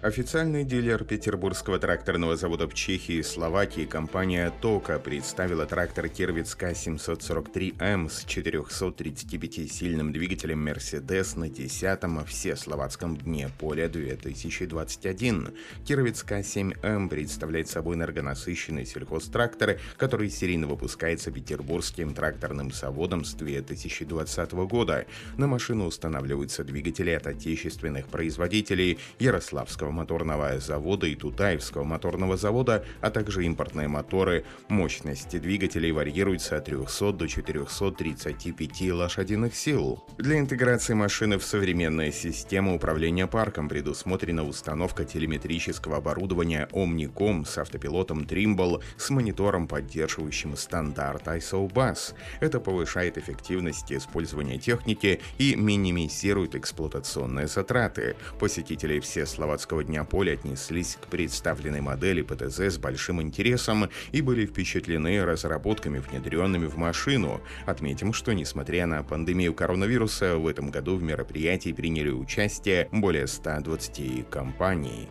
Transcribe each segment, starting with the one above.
Официальный дилер Петербургского тракторного завода в Чехии и Словакии компания «Тока» представила трактор Кирвиц К-743М с 435-сильным двигателем «Мерседес» на 10-м Всесловацком дне поля 2021. Кирвиц К-7М представляет собой энергонасыщенный сельхозтрактор, который серийно выпускается Петербургским тракторным заводом с 2020 года. На машину устанавливаются двигатели от отечественных производителей Ярославского Кировского моторного завода и Тутаевского моторного завода, а также импортные моторы. Мощности двигателей варьируются от 300 до 435 лошадиных сил. Для интеграции машины в современную систему управления парком предусмотрена установка телеметрического оборудования Omnicom с автопилотом Trimble с монитором, поддерживающим стандарт ISO BUS. Это повышает эффективность использования техники и минимизирует эксплуатационные затраты. Посетители все Словацкого Московского дня поля отнеслись к представленной модели ПТЗ с большим интересом и были впечатлены разработками, внедренными в машину. Отметим, что несмотря на пандемию коронавируса, в этом году в мероприятии приняли участие более 120 компаний.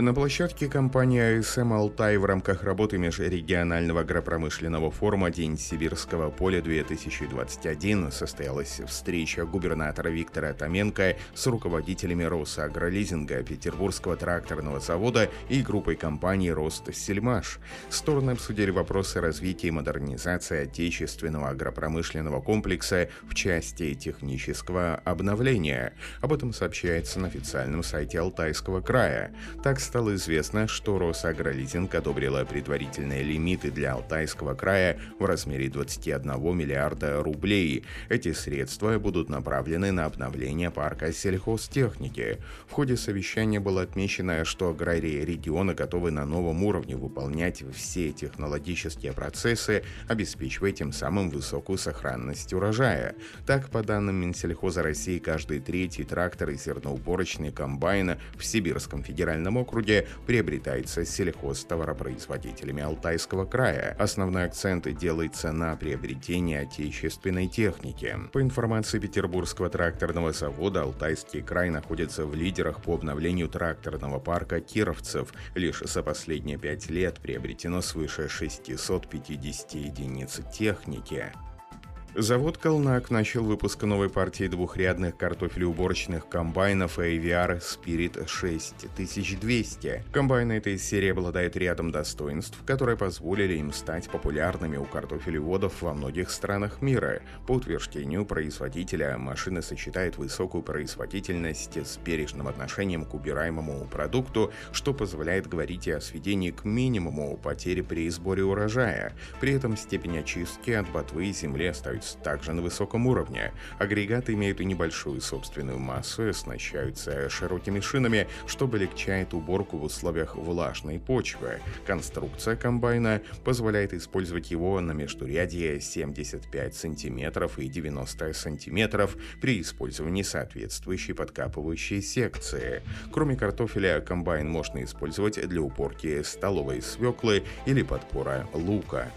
На площадке компании АСМ «Алтай» в рамках работы межрегионального агропромышленного форума «День сибирского поля-2021» состоялась встреча губернатора Виктора Томенко с руководителями Росагролизинга, Петербургского тракторного завода и группой компаний «Ростсельмаш». Стороны обсудили вопросы развития и модернизации отечественного агропромышленного комплекса в части технического обновления. Об этом сообщается на официальном сайте Алтайского края. Так стало известно, что Росагролизинг одобрила предварительные лимиты для Алтайского края в размере 21 миллиарда рублей. Эти средства будут направлены на обновление парка сельхозтехники. В ходе совещания было отмечено, что аграрии региона готовы на новом уровне выполнять все технологические процессы, обеспечивая тем самым высокую сохранность урожая. Так, по данным Минсельхоза России, каждый третий трактор и зерноуборочный комбайн в Сибирском федеральном округе округе приобретается сельхозтоваропроизводителями Алтайского края. Основной акцент делается на приобретении отечественной техники. По информации Петербургского тракторного завода, Алтайский край находится в лидерах по обновлению тракторного парка кировцев. Лишь за последние пять лет приобретено свыше 650 единиц техники. Завод «Колнак» начал выпуск новой партии двухрядных картофелеуборочных комбайнов AVR Spirit 6200. Комбайны этой серии обладают рядом достоинств, которые позволили им стать популярными у картофелеводов во многих странах мира. По утверждению производителя, машина сочетает высокую производительность с бережным отношением к убираемому продукту, что позволяет говорить о сведении к минимуму потери при сборе урожая. При этом степень очистки от ботвы и земли остается остаются также на высоком уровне. Агрегаты имеют и небольшую собственную массу и оснащаются широкими шинами, что облегчает уборку в условиях влажной почвы. Конструкция комбайна позволяет использовать его на междурядье 75 см и 90 см при использовании соответствующей подкапывающей секции. Кроме картофеля, комбайн можно использовать для уборки столовой свеклы или подпора лука.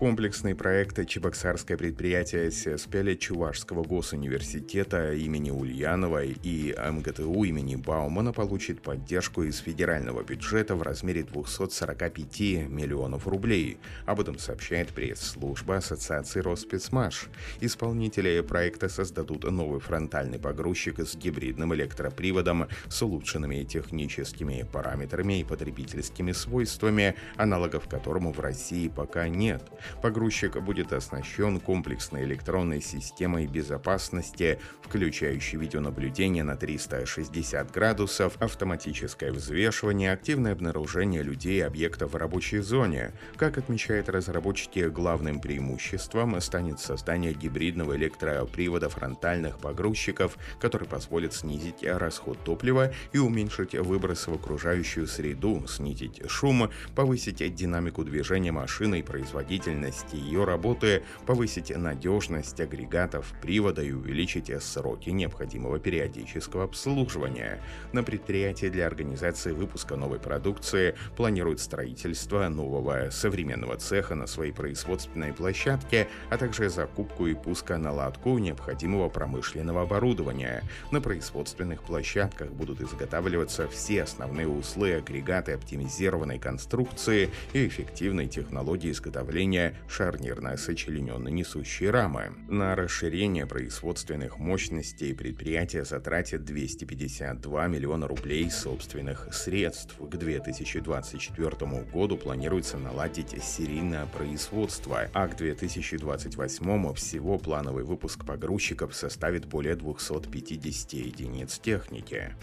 Комплексный проект «Чебоксарское предприятие ССПЛ Чувашского госуниверситета имени Ульянова и МГТУ имени Баумана получит поддержку из федерального бюджета в размере 245 миллионов рублей. Об этом сообщает пресс-служба Ассоциации Роспецмаш. Исполнители проекта создадут новый фронтальный погрузчик с гибридным электроприводом с улучшенными техническими параметрами и потребительскими свойствами, аналогов которому в России пока нет. Погрузчик будет оснащен комплексной электронной системой безопасности, включающей видеонаблюдение на 360 градусов, автоматическое взвешивание, активное обнаружение людей и объектов в рабочей зоне. Как отмечают разработчики, главным преимуществом станет создание гибридного электропривода фронтальных погрузчиков, который позволит снизить расход топлива и уменьшить выбросы в окружающую среду, снизить шум, повысить динамику движения машины и производительность производительность ее работы, повысить надежность агрегатов привода и увеличить сроки необходимого периодического обслуживания. На предприятии для организации выпуска новой продукции планируют строительство нового современного цеха на своей производственной площадке, а также закупку и пусконаладку необходимого промышленного оборудования. На производственных площадках будут изготавливаться все основные узлы, агрегаты оптимизированной конструкции и эффективной технологии изготовления шарнирно-сочлененной несущей рамы. На расширение производственных мощностей предприятие затратит 252 миллиона рублей собственных средств. К 2024 году планируется наладить серийное производство, а к 2028 всего плановый выпуск погрузчиков составит более 250 единиц техники.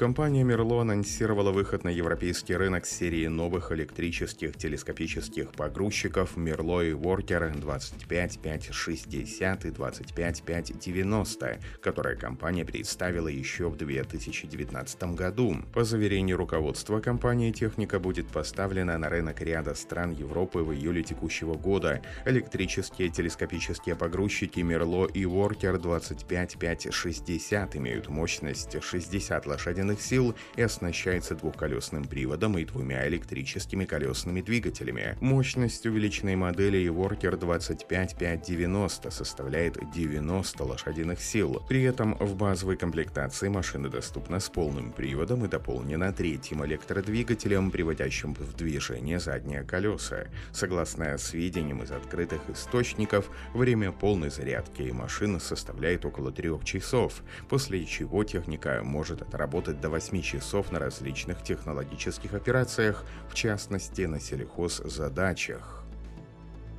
Компания Merlo анонсировала выход на европейский рынок серии новых электрических телескопических погрузчиков Merlo и Worker 25560 и 25590, которые компания представила еще в 2019 году. По заверению руководства компании, техника будет поставлена на рынок ряда стран Европы в июле текущего года. Электрические телескопические погрузчики Merlo и Worker 25560 имеют мощность 60 лошадиных лошадиных сил и оснащается двухколесным приводом и двумя электрическими колесными двигателями. Мощность увеличенной модели Worker 25590 составляет 90 лошадиных сил. При этом в базовой комплектации машина доступна с полным приводом и дополнена третьим электродвигателем, приводящим в движение задние колеса. Согласно сведениям из открытых источников, время полной зарядки машины составляет около трех часов, после чего техника может отработать до 8 часов на различных технологических операциях, в частности на сельхоззадачах.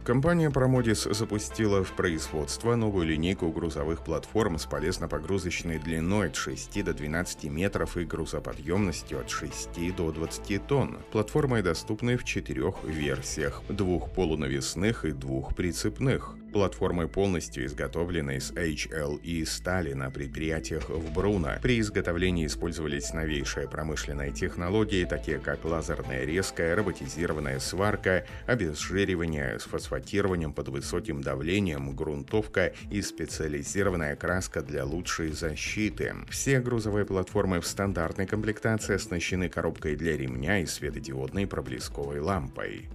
Компания Promodis запустила в производство новую линейку грузовых платформ с полезно-погрузочной длиной от 6 до 12 метров и грузоподъемностью от 6 до 20 тонн. Платформы доступны в четырех версиях – двух полунавесных и двух прицепных. Платформы полностью изготовлены из HLE стали на предприятиях в Бруно. При изготовлении использовались новейшие промышленные технологии, такие как лазерная резкая, роботизированная сварка, обезжиривание с фосфатированием под высоким давлением, грунтовка и специализированная краска для лучшей защиты. Все грузовые платформы в стандартной комплектации оснащены коробкой для ремня и светодиодной проблесковой лампой.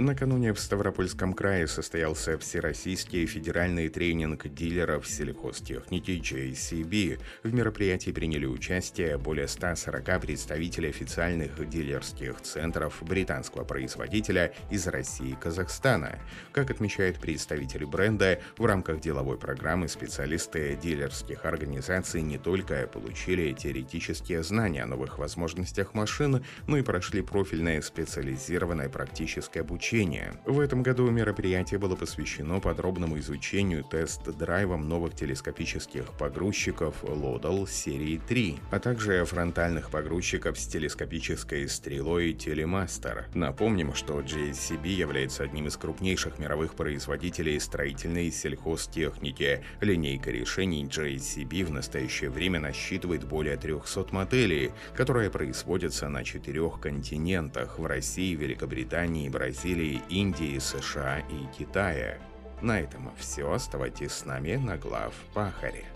Накануне в Ставропольском крае состоялся Всероссийский федеральный тренинг дилеров сельхозтехники JCB. В мероприятии приняли участие более 140 представителей официальных дилерских центров британского производителя из России и Казахстана. Как отмечают представители бренда, в рамках деловой программы специалисты дилерских организаций не только получили теоретические знания о новых возможностях машин, но и прошли профильное специализированное практическое обучение обучения. В этом году мероприятие было посвящено подробному изучению тест-драйвам новых телескопических погрузчиков Lodal серии 3, а также фронтальных погрузчиков с телескопической стрелой Telemaster. Напомним, что JCB является одним из крупнейших мировых производителей строительной и сельхозтехники. Линейка решений JCB в настоящее время насчитывает более 300 моделей, которые производятся на четырех континентах – в России, Великобритании, Бразилии, Бразилии, Индии, США и Китая. На этом все. Оставайтесь с нами на глав Пахаре.